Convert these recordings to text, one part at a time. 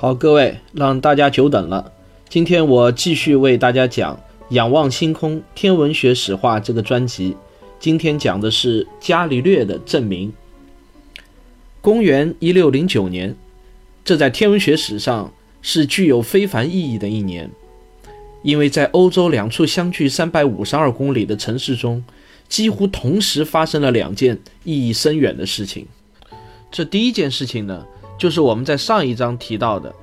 好，各位，让大家久等了。今天我继续为大家讲《仰望星空：天文学史话》这个专辑。今天讲的是伽利略的证明。公元一六零九年，这在天文学史上是具有非凡意义的一年，因为在欧洲两处相距三百五十二公里的城市中，几乎同时发生了两件意义深远的事情。这第一件事情呢？就是我们在上一章提到的，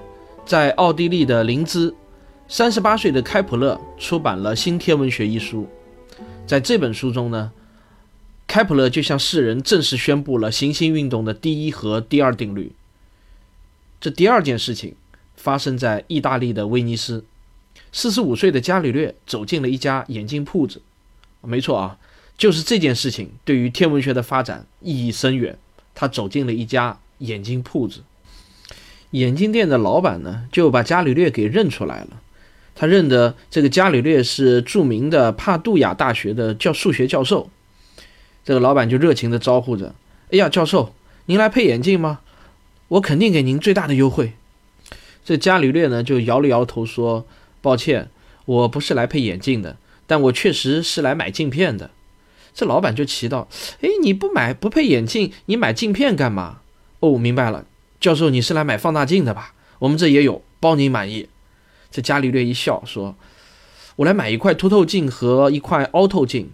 在奥地利的林兹，三十八岁的开普勒出版了《新天文学》一书。在这本书中呢，开普勒就向世人正式宣布了行星运动的第一和第二定律。这第二件事情发生在意大利的威尼斯，四十五岁的伽利略走进了一家眼镜铺子。没错啊，就是这件事情对于天文学的发展意义深远。他走进了一家。眼镜铺子，眼镜店的老板呢，就把伽利略给认出来了。他认得这个伽利略是著名的帕杜亚大学的教数学教授。这个老板就热情地招呼着：“哎呀，教授，您来配眼镜吗？我肯定给您最大的优惠。”这伽利略呢，就摇了摇头说：“抱歉，我不是来配眼镜的，但我确实是来买镜片的。”这老板就奇道：“哎，你不买不配眼镜，你买镜片干嘛？”哦，明白了，教授，你是来买放大镜的吧？我们这也有，包您满意。这伽利略一笑说：“我来买一块凸透镜和一块凹透镜。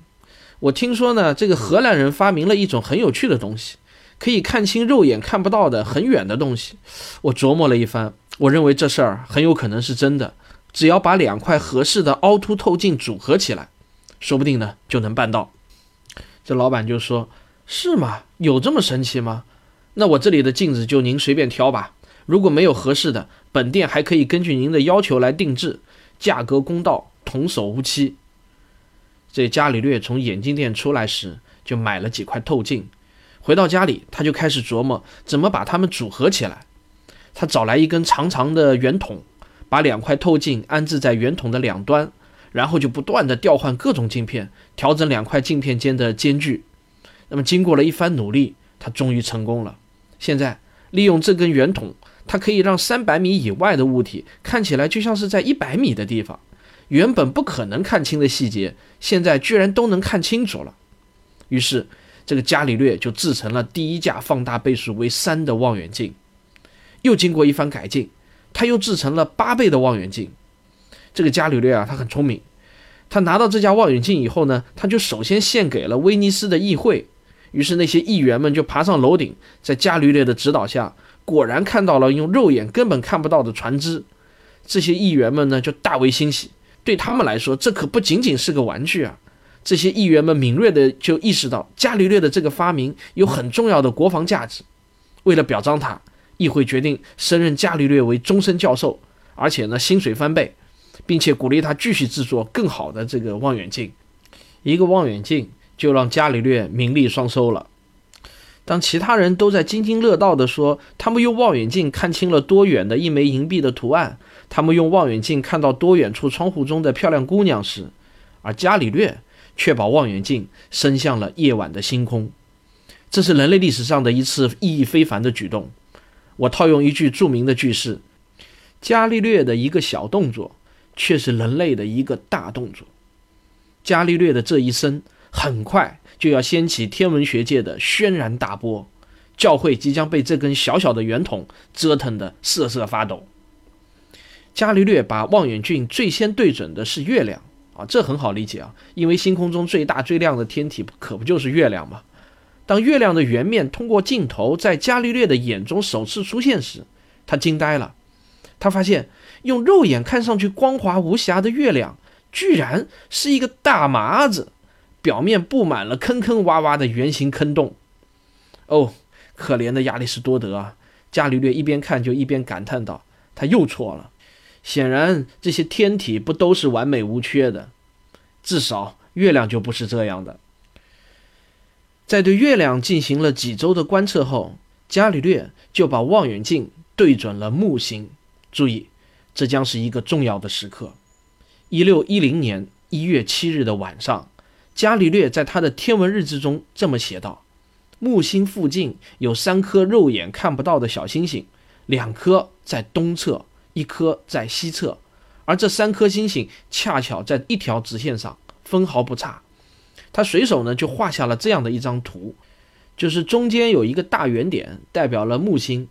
我听说呢，这个荷兰人发明了一种很有趣的东西，可以看清肉眼看不到的很远的东西。我琢磨了一番，我认为这事儿很有可能是真的。只要把两块合适的凹凸透镜组合起来，说不定呢就能办到。”这老板就说：“是吗？有这么神奇吗？”那我这里的镜子就您随便挑吧，如果没有合适的，本店还可以根据您的要求来定制，价格公道，童叟无欺。这伽利略从眼镜店出来时，就买了几块透镜，回到家里，他就开始琢磨怎么把它们组合起来。他找来一根长长的圆筒，把两块透镜安置在圆筒的两端，然后就不断的调换各种镜片，调整两块镜片间的间距。那么经过了一番努力，他终于成功了。现在利用这根圆筒，它可以让三百米以外的物体看起来就像是在一百米的地方。原本不可能看清的细节，现在居然都能看清楚了。于是，这个伽利略就制成了第一架放大倍数为三的望远镜。又经过一番改进，他又制成了八倍的望远镜。这个伽利略啊，他很聪明。他拿到这架望远镜以后呢，他就首先献给了威尼斯的议会。于是那些议员们就爬上楼顶，在伽利略的指导下，果然看到了用肉眼根本看不到的船只。这些议员们呢就大为欣喜，对他们来说，这可不仅仅是个玩具啊！这些议员们敏锐地就意识到伽利略的这个发明有很重要的国防价值。为了表彰他，议会决定升任伽利略为终身教授，而且呢薪水翻倍，并且鼓励他继续制作更好的这个望远镜。一个望远镜。就让伽利略名利双收了。当其他人都在津津乐道地说他们用望远镜看清了多远的一枚银币的图案，他们用望远镜看到多远处窗户中的漂亮姑娘时，而伽利略却把望远镜伸向了夜晚的星空。这是人类历史上的一次意义非凡的举动。我套用一句著名的句式：伽利略的一个小动作，却是人类的一个大动作。伽利略的这一生。很快就要掀起天文学界的轩然大波，教会即将被这根小小的圆筒折腾得瑟瑟发抖。伽利略把望远镜最先对准的是月亮啊，这很好理解啊，因为星空中最大最亮的天体可不就是月亮吗？当月亮的圆面通过镜头在伽利略的眼中首次出现时，他惊呆了，他发现用肉眼看上去光滑无瑕的月亮，居然是一个大麻子。表面布满了坑坑洼洼的圆形坑洞，哦，可怜的亚里士多德啊！伽利略一边看就一边感叹道：“他又错了。显然这些天体不都是完美无缺的，至少月亮就不是这样的。在对月亮进行了几周的观测后，伽利略就把望远镜对准了木星。注意，这将是一个重要的时刻。一六一零年一月七日的晚上，伽利略在他的天文日志中这么写道：“木星附近有三颗肉眼看不到的小星星，两颗在东侧，一颗在西侧，而这三颗星星恰巧在一条直线上，分毫不差。”他随手呢就画下了这样的一张图，就是中间有一个大圆点，代表了木星，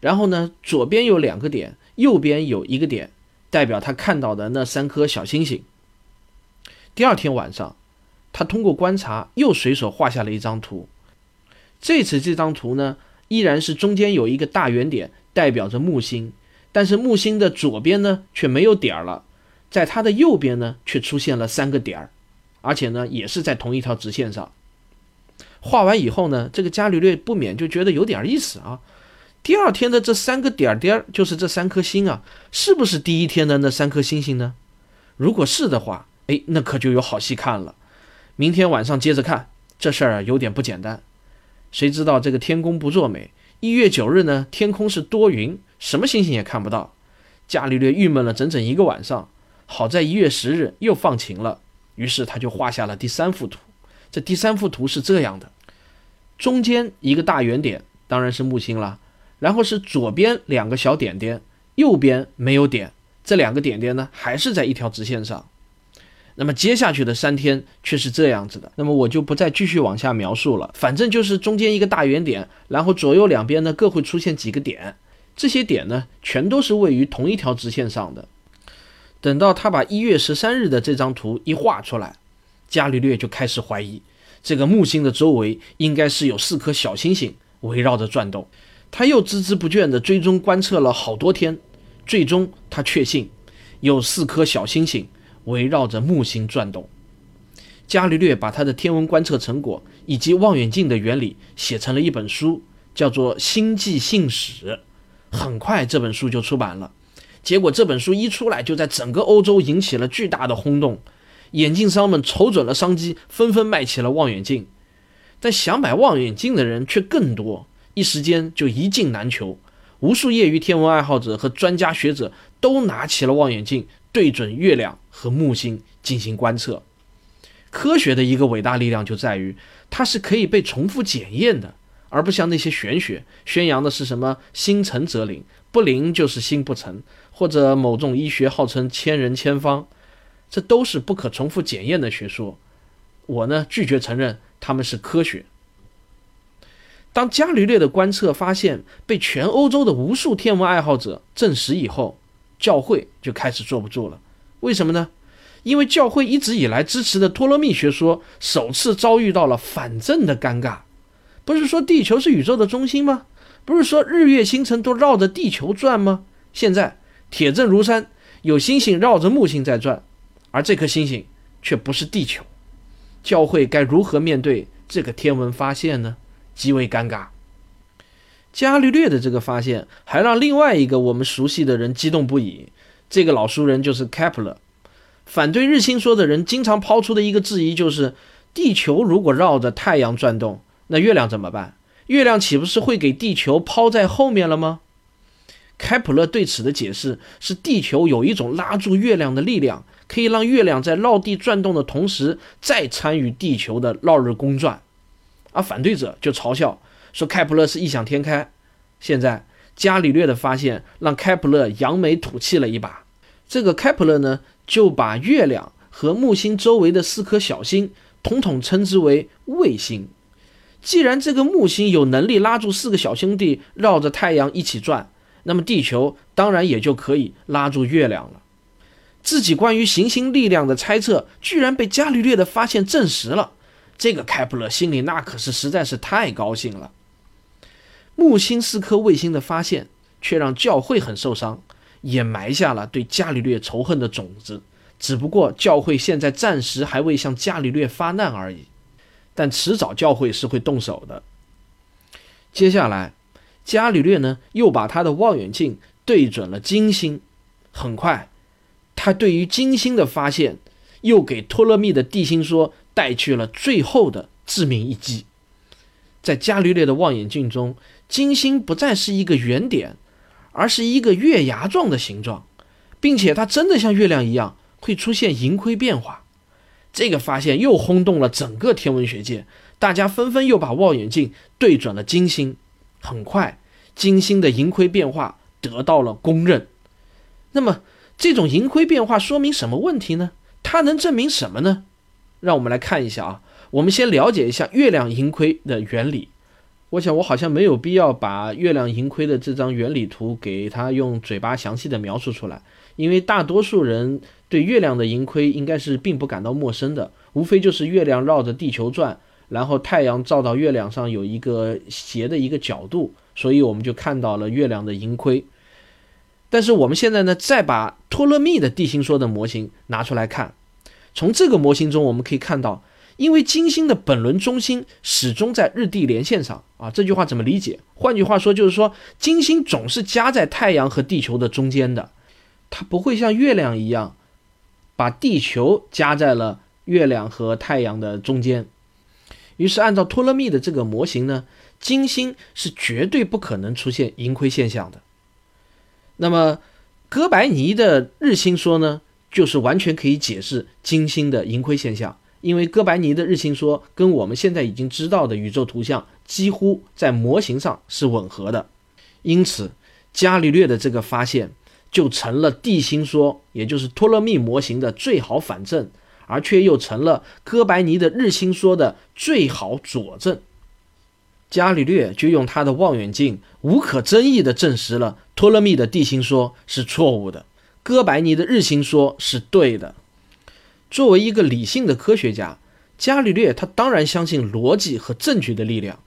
然后呢左边有两个点，右边有一个点。代表他看到的那三颗小星星。第二天晚上，他通过观察又随手画下了一张图。这次这张图呢，依然是中间有一个大圆点，代表着木星，但是木星的左边呢却没有点儿了，在它的右边呢却出现了三个点儿，而且呢也是在同一条直线上。画完以后呢，这个伽利略不免就觉得有点意思啊。第二天的这三个点点儿，就是这三颗星啊，是不是第一天的那三颗星星呢？如果是的话，哎，那可就有好戏看了。明天晚上接着看，这事儿有点不简单。谁知道这个天公不作美，一月九日呢，天空是多云，什么星星也看不到。伽利略郁闷了整整一个晚上。好在一月十日又放晴了，于是他就画下了第三幅图。这第三幅图是这样的：中间一个大圆点，当然是木星了。然后是左边两个小点点，右边没有点，这两个点点呢还是在一条直线上。那么接下去的三天却是这样子的，那么我就不再继续往下描述了。反正就是中间一个大圆点，然后左右两边呢各会出现几个点，这些点呢全都是位于同一条直线上的。等到他把一月十三日的这张图一画出来，伽利略就开始怀疑，这个木星的周围应该是有四颗小星星围绕着转动。他又孜孜不倦地追踪观测了好多天，最终他确信有四颗小星星围绕着木星转动。伽利略把他的天文观测成果以及望远镜的原理写成了一本书，叫做《星际信使》。很快这本书就出版了，结果这本书一出来就在整个欧洲引起了巨大的轰动，眼镜商们瞅准了商机，纷纷卖起了望远镜。但想买望远镜的人却更多。一时间就一镜难求，无数业余天文爱好者和专家学者都拿起了望远镜，对准月亮和木星进行观测。科学的一个伟大力量就在于，它是可以被重复检验的，而不像那些玄学宣扬的是什么“心诚则灵”，不灵就是心不诚，或者某种医学号称千人千方，这都是不可重复检验的学说。我呢，拒绝承认他们是科学。当伽利略的观测发现被全欧洲的无数天文爱好者证实以后，教会就开始坐不住了。为什么呢？因为教会一直以来支持的托勒密学说首次遭遇到了反证的尴尬。不是说地球是宇宙的中心吗？不是说日月星辰都绕着地球转吗？现在铁证如山，有星星绕着木星在转，而这颗星星却不是地球。教会该如何面对这个天文发现呢？极为尴尬。伽利略的这个发现还让另外一个我们熟悉的人激动不已。这个老熟人就是开普勒。反对日心说的人经常抛出的一个质疑就是：地球如果绕着太阳转动，那月亮怎么办？月亮岂不是会给地球抛在后面了吗？开普勒对此的解释是：地球有一种拉住月亮的力量，可以让月亮在绕地转动的同时，再参与地球的绕日公转。而反对者就嘲笑说开普勒是异想天开。现在伽利略的发现让开普勒扬眉吐气了一把。这个开普勒呢，就把月亮和木星周围的四颗小星统统称之为卫星。既然这个木星有能力拉住四个小兄弟绕着太阳一起转，那么地球当然也就可以拉住月亮了。自己关于行星力量的猜测，居然被伽利略的发现证实了。这个开普勒心里那可是实在是太高兴了。木星四颗卫星的发现，却让教会很受伤，也埋下了对伽利略仇恨的种子。只不过教会现在暂时还未向伽利略发难而已，但迟早教会是会动手的。接下来，伽利略呢又把他的望远镜对准了金星。很快，他对于金星的发现，又给托勒密的地心说带去了最后的致命一击。在伽利略的望远镜中，金星不再是一个圆点，而是一个月牙状的形状，并且它真的像月亮一样会出现盈亏变化。这个发现又轰动了整个天文学界，大家纷纷又把望远镜对准了金星。很快，金星的盈亏变化得到了公认。那么，这种盈亏变化说明什么问题呢？它能证明什么呢？让我们来看一下啊。我们先了解一下月亮盈亏的原理。我想我好像没有必要把月亮盈亏的这张原理图给它用嘴巴详细的描述出来，因为大多数人。对月亮的盈亏应该是并不感到陌生的，无非就是月亮绕着地球转，然后太阳照到月亮上有一个斜的一个角度，所以我们就看到了月亮的盈亏。但是我们现在呢，再把托勒密的地心说的模型拿出来看，从这个模型中我们可以看到，因为金星的本轮中心始终在日地连线上啊，这句话怎么理解？换句话说就是说，金星总是夹在太阳和地球的中间的，它不会像月亮一样。把地球夹在了月亮和太阳的中间，于是按照托勒密的这个模型呢，金星是绝对不可能出现盈亏现象的。那么哥白尼的日心说呢，就是完全可以解释金星的盈亏现象，因为哥白尼的日心说跟我们现在已经知道的宇宙图像几乎在模型上是吻合的，因此伽利略的这个发现。就成了地心说，也就是托勒密模型的最好反证，而却又成了哥白尼的日心说的最好佐证。伽利略就用他的望远镜无可争议地证实了托勒密的地心说是错误的，哥白尼的日心说是对的。作为一个理性的科学家，伽利略他当然相信逻辑和证据的力量，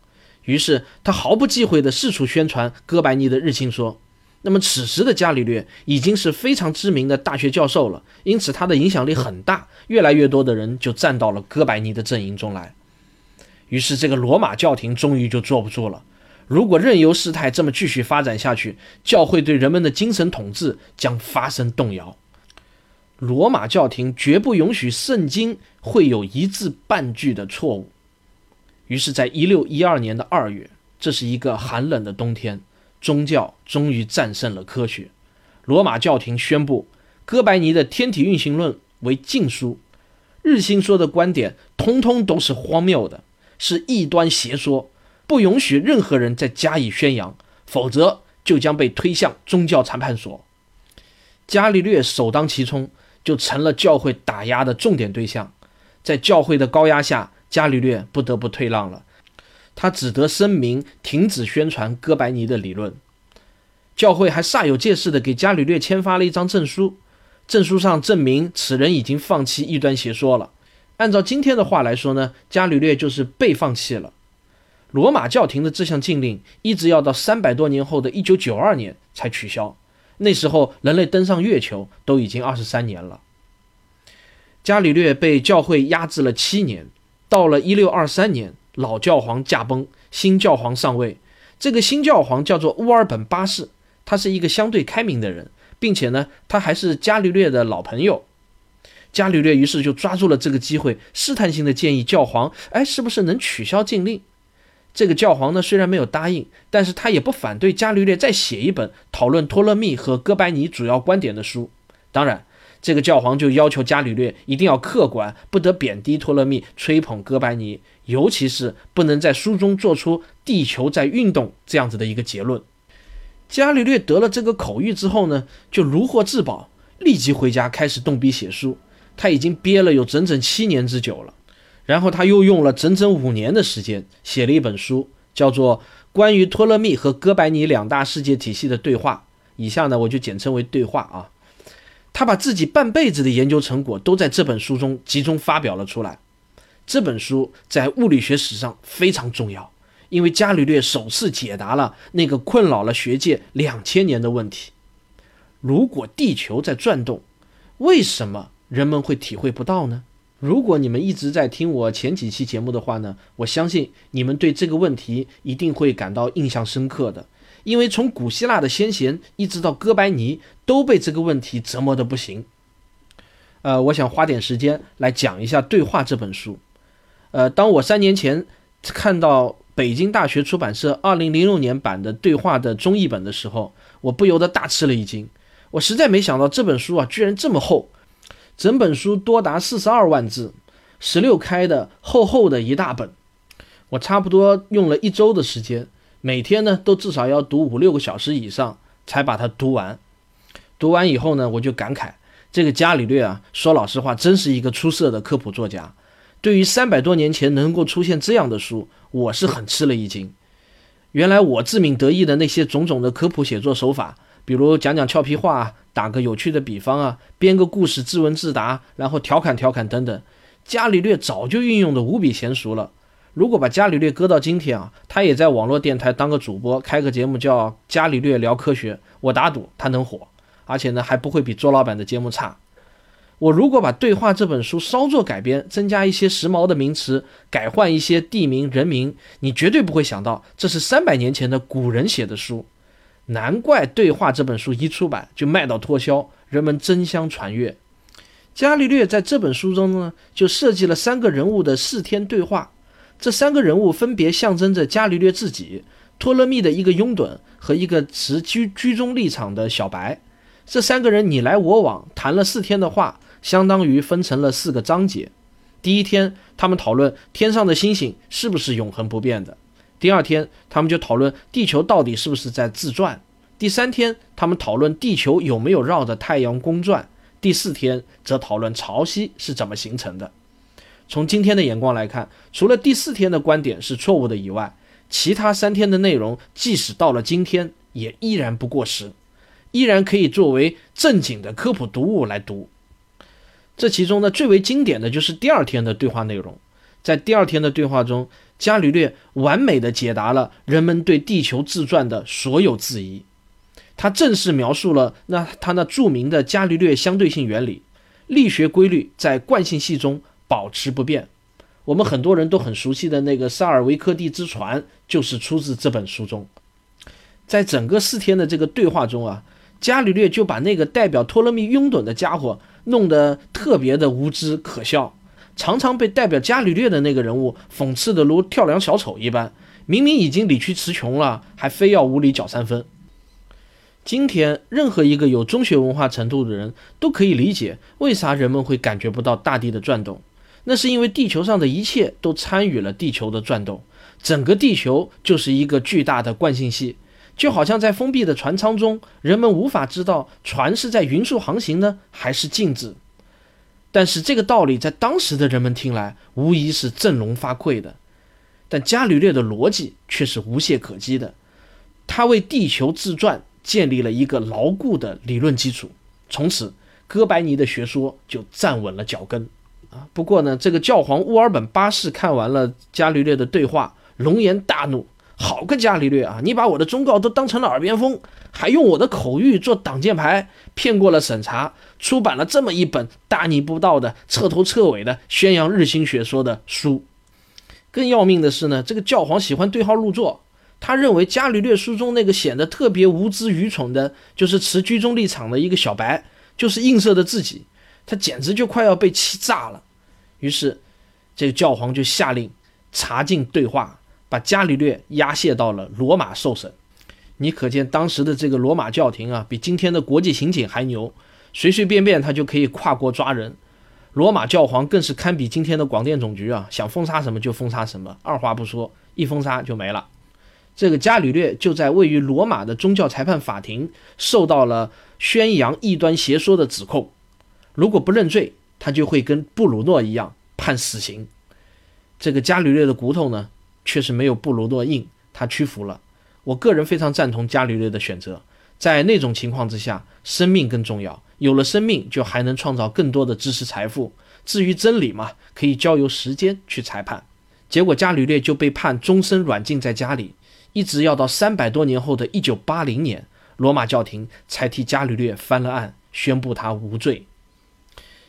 于是他毫不忌讳地四处宣传哥白尼的日心说。那么此时的伽利略已经是非常知名的大学教授了，因此他的影响力很大，越来越多的人就站到了哥白尼的阵营中来。于是这个罗马教廷终于就坐不住了。如果任由事态这么继续发展下去，教会对人们的精神统治将发生动摇。罗马教廷绝不允许圣经会有一字半句的错误。于是，在一六一二年的二月，这是一个寒冷的冬天。宗教终于战胜了科学，罗马教廷宣布哥白尼的天体运行论为禁书，日心说的观点通通都是荒谬的，是异端邪说，不允许任何人再加以宣扬，否则就将被推向宗教裁判所。伽利略首当其冲，就成了教会打压的重点对象。在教会的高压下，伽利略不得不退让了。他只得声明停止宣传哥白尼的理论。教会还煞有介事地给伽利略签发了一张证书，证书上证明此人已经放弃异端邪说了。按照今天的话来说呢，伽利略就是被放弃了。罗马教廷的这项禁令一直要到三百多年后的一九九二年才取消，那时候人类登上月球都已经二十三年了。伽利略被教会压制了七年，到了一六二三年。老教皇驾崩，新教皇上位。这个新教皇叫做乌尔本八世，他是一个相对开明的人，并且呢，他还是伽利略的老朋友。伽利略于是就抓住了这个机会，试探性的建议教皇：“哎，是不是能取消禁令？”这个教皇呢，虽然没有答应，但是他也不反对伽利略再写一本讨论托勒密和哥白尼主要观点的书。当然。这个教皇就要求伽利略一定要客观，不得贬低托勒密，吹捧哥白尼，尤其是不能在书中做出地球在运动这样子的一个结论。伽利略得了这个口谕之后呢，就如获至宝，立即回家开始动笔写书。他已经憋了有整整七年之久了，然后他又用了整整五年的时间写了一本书，叫做《关于托勒密和哥白尼两大世界体系的对话》。以下呢，我就简称为对话啊。他把自己半辈子的研究成果都在这本书中集中发表了出来。这本书在物理学史上非常重要，因为伽利略首次解答了那个困扰了学界两千年的问题：如果地球在转动，为什么人们会体会不到呢？如果你们一直在听我前几期节目的话呢，我相信你们对这个问题一定会感到印象深刻的。因为从古希腊的先贤一直到哥白尼，都被这个问题折磨的不行。呃，我想花点时间来讲一下《对话》这本书。呃，当我三年前看到北京大学出版社二零零六年版的《对话》的中译本的时候，我不由得大吃了一惊。我实在没想到这本书啊，居然这么厚，整本书多达四十二万字，十六开的厚厚的一大本。我差不多用了一周的时间，每天呢都至少要读五六个小时以上才把它读完。读完以后呢，我就感慨。这个伽利略啊，说老实话，真是一个出色的科普作家。对于三百多年前能够出现这样的书，我是很吃了一惊。原来我自鸣得意的那些种种的科普写作手法，比如讲讲俏皮话、打个有趣的比方啊、编个故事自问自答，然后调侃调侃等等，伽利略早就运用的无比娴熟了。如果把伽利略搁到今天啊，他也在网络电台当个主播，开个节目叫《伽利略聊科学》，我打赌他能火。而且呢，还不会比周老板的节目差。我如果把《对话》这本书稍作改编，增加一些时髦的名词，改换一些地名人名，你绝对不会想到这是三百年前的古人写的书。难怪《对话》这本书一出版就卖到脱销，人们争相传阅。伽利略在这本书中呢，就设计了三个人物的四天对话。这三个人物分别象征着伽利略自己、托勒密的一个拥趸和一个持居居中立场的小白。这三个人你来我往谈了四天的话，相当于分成了四个章节。第一天，他们讨论天上的星星是不是永恒不变的；第二天，他们就讨论地球到底是不是在自转；第三天，他们讨论地球有没有绕着太阳公转；第四天，则讨论潮汐是怎么形成的。从今天的眼光来看，除了第四天的观点是错误的以外，其他三天的内容，即使到了今天，也依然不过时。依然可以作为正经的科普读物来读。这其中呢，最为经典的就是第二天的对话内容。在第二天的对话中，伽利略完美的解答了人们对地球自转的所有质疑。他正式描述了那他那著名的伽利略相对性原理：力学规律在惯性系中保持不变。我们很多人都很熟悉的那个萨尔维科蒂之船，就是出自这本书中。在整个四天的这个对话中啊。伽利略就把那个代表托勒密拥趸的家伙弄得特别的无知可笑，常常被代表伽利略的那个人物讽刺的如跳梁小丑一般。明明已经理屈词穷了，还非要无理搅三分。今天，任何一个有中学文化程度的人都可以理解为啥人们会感觉不到大地的转动，那是因为地球上的一切都参与了地球的转动，整个地球就是一个巨大的惯性系。就好像在封闭的船舱中，人们无法知道船是在匀速航行呢，还是静止。但是这个道理在当时的人们听来，无疑是振聋发聩的。但伽利略的逻辑却是无懈可击的，他为地球自转建立了一个牢固的理论基础。从此，哥白尼的学说就站稳了脚跟。啊，不过呢，这个教皇乌尔本八世看完了伽利略的对话，龙颜大怒。好个伽利略啊！你把我的忠告都当成了耳边风，还用我的口谕做挡箭牌，骗过了审查，出版了这么一本大逆不道的、彻头彻尾的宣扬日心学说的书。更要命的是呢，这个教皇喜欢对号入座，他认为伽利略书中那个显得特别无知愚蠢的，就是持居中立场的一个小白，就是映射的自己，他简直就快要被气炸了。于是，这个教皇就下令查禁对话。把伽利略押解到了罗马受审，你可见当时的这个罗马教廷啊，比今天的国际刑警还牛，随随便便他就可以跨国抓人。罗马教皇更是堪比今天的广电总局啊，想封杀什么就封杀什么，二话不说，一封杀就没了。这个伽利略就在位于罗马的宗教裁判法庭受到了宣扬异端邪说的指控，如果不认罪，他就会跟布鲁诺一样判死刑。这个伽利略的骨头呢？确实没有布鲁诺硬，他屈服了。我个人非常赞同伽利略的选择，在那种情况之下，生命更重要。有了生命，就还能创造更多的知识财富。至于真理嘛，可以交由时间去裁判。结果伽利略就被判终身软禁在家里，一直要到三百多年后的一九八零年，罗马教廷才替伽利略翻了案，宣布他无罪。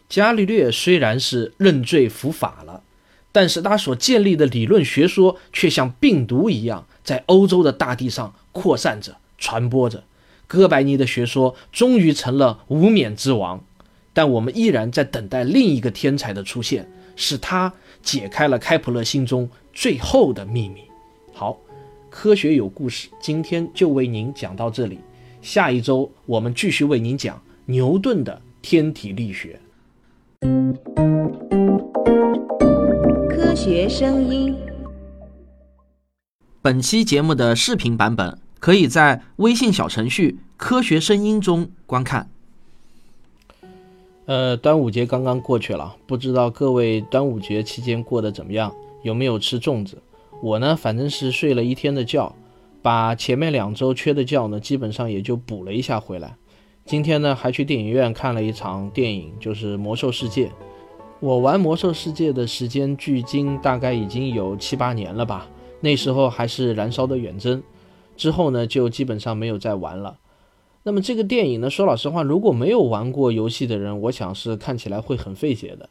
伽利略虽然是认罪伏法了。但是他所建立的理论学说却像病毒一样，在欧洲的大地上扩散着、传播着。哥白尼的学说终于成了无冕之王，但我们依然在等待另一个天才的出现，使他解开了开普勒心中最后的秘密。好，科学有故事，今天就为您讲到这里。下一周我们继续为您讲牛顿的天体力学。学声音。本期节目的视频版本可以在微信小程序“科学声音”中观看。呃，端午节刚刚过去了，不知道各位端午节期间过得怎么样？有没有吃粽子？我呢，反正是睡了一天的觉，把前面两周缺的觉呢，基本上也就补了一下回来。今天呢，还去电影院看了一场电影，就是《魔兽世界》。我玩《魔兽世界》的时间距今大概已经有七八年了吧。那时候还是燃烧的远征，之后呢就基本上没有再玩了。那么这个电影呢，说老实话，如果没有玩过游戏的人，我想是看起来会很费解的。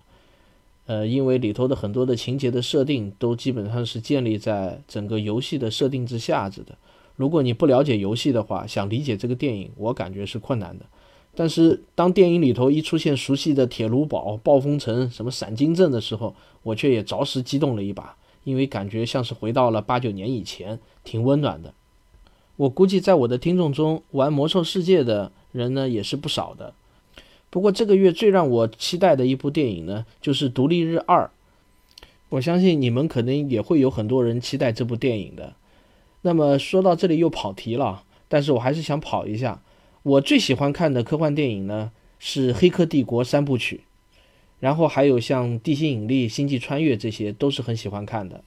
呃，因为里头的很多的情节的设定都基本上是建立在整个游戏的设定之下子的。如果你不了解游戏的话，想理解这个电影，我感觉是困难的。但是当电影里头一出现熟悉的铁炉堡、暴风城、什么闪金镇的时候，我却也着实激动了一把。因为感觉像是回到了八九年以前，挺温暖的。我估计在我的听众中玩魔兽世界的人呢也是不少的。不过这个月最让我期待的一部电影呢，就是《独立日二》。我相信你们可能也会有很多人期待这部电影的。那么说到这里又跑题了，但是我还是想跑一下。我最喜欢看的科幻电影呢是《黑客帝国》三部曲。然后还有像《地心引力》《星际穿越》这些，都是很喜欢看的。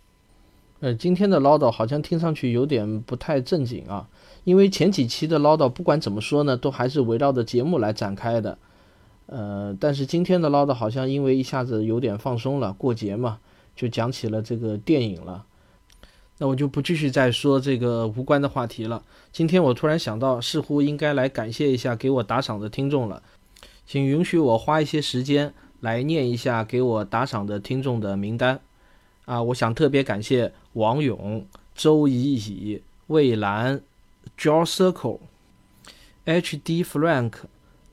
呃，今天的唠叨好像听上去有点不太正经啊，因为前几期的唠叨不管怎么说呢，都还是围绕着节目来展开的。呃，但是今天的唠叨好像因为一下子有点放松了，过节嘛，就讲起了这个电影了。那我就不继续再说这个无关的话题了。今天我突然想到，似乎应该来感谢一下给我打赏的听众了，请允许我花一些时间。来念一下给我打赏的听众的名单啊！我想特别感谢王勇、周怡怡、魏兰、Joe Circle、H.D. Frank、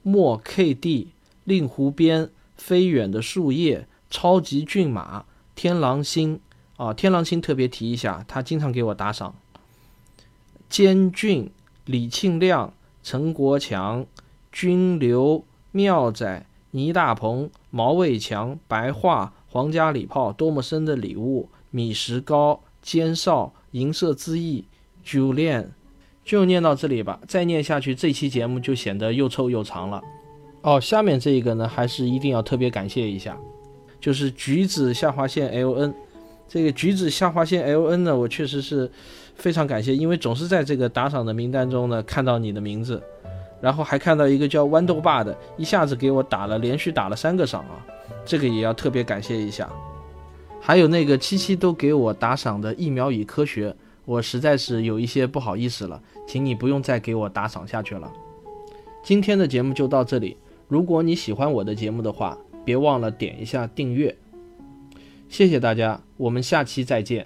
莫 K.D、令狐边、飞远的树叶、超级骏马、天狼星啊！天狼星特别提一下，他经常给我打赏。监俊、李庆亮、陈国强、君刘、妙仔。倪大鹏、毛卫强、白桦、皇家礼炮、多么深的礼物、米石膏、尖少、银色之翼、Julian，就念到这里吧。再念下去，这期节目就显得又臭又长了。哦，下面这一个呢，还是一定要特别感谢一下，就是橘子下划线 LN。这个橘子下划线 LN 呢，我确实是非常感谢，因为总是在这个打赏的名单中呢看到你的名字。然后还看到一个叫豌豆爸的，一下子给我打了连续打了三个赏啊，这个也要特别感谢一下。还有那个七七都给我打赏的疫苗与科学，我实在是有一些不好意思了，请你不用再给我打赏下去了。今天的节目就到这里，如果你喜欢我的节目的话，别忘了点一下订阅。谢谢大家，我们下期再见。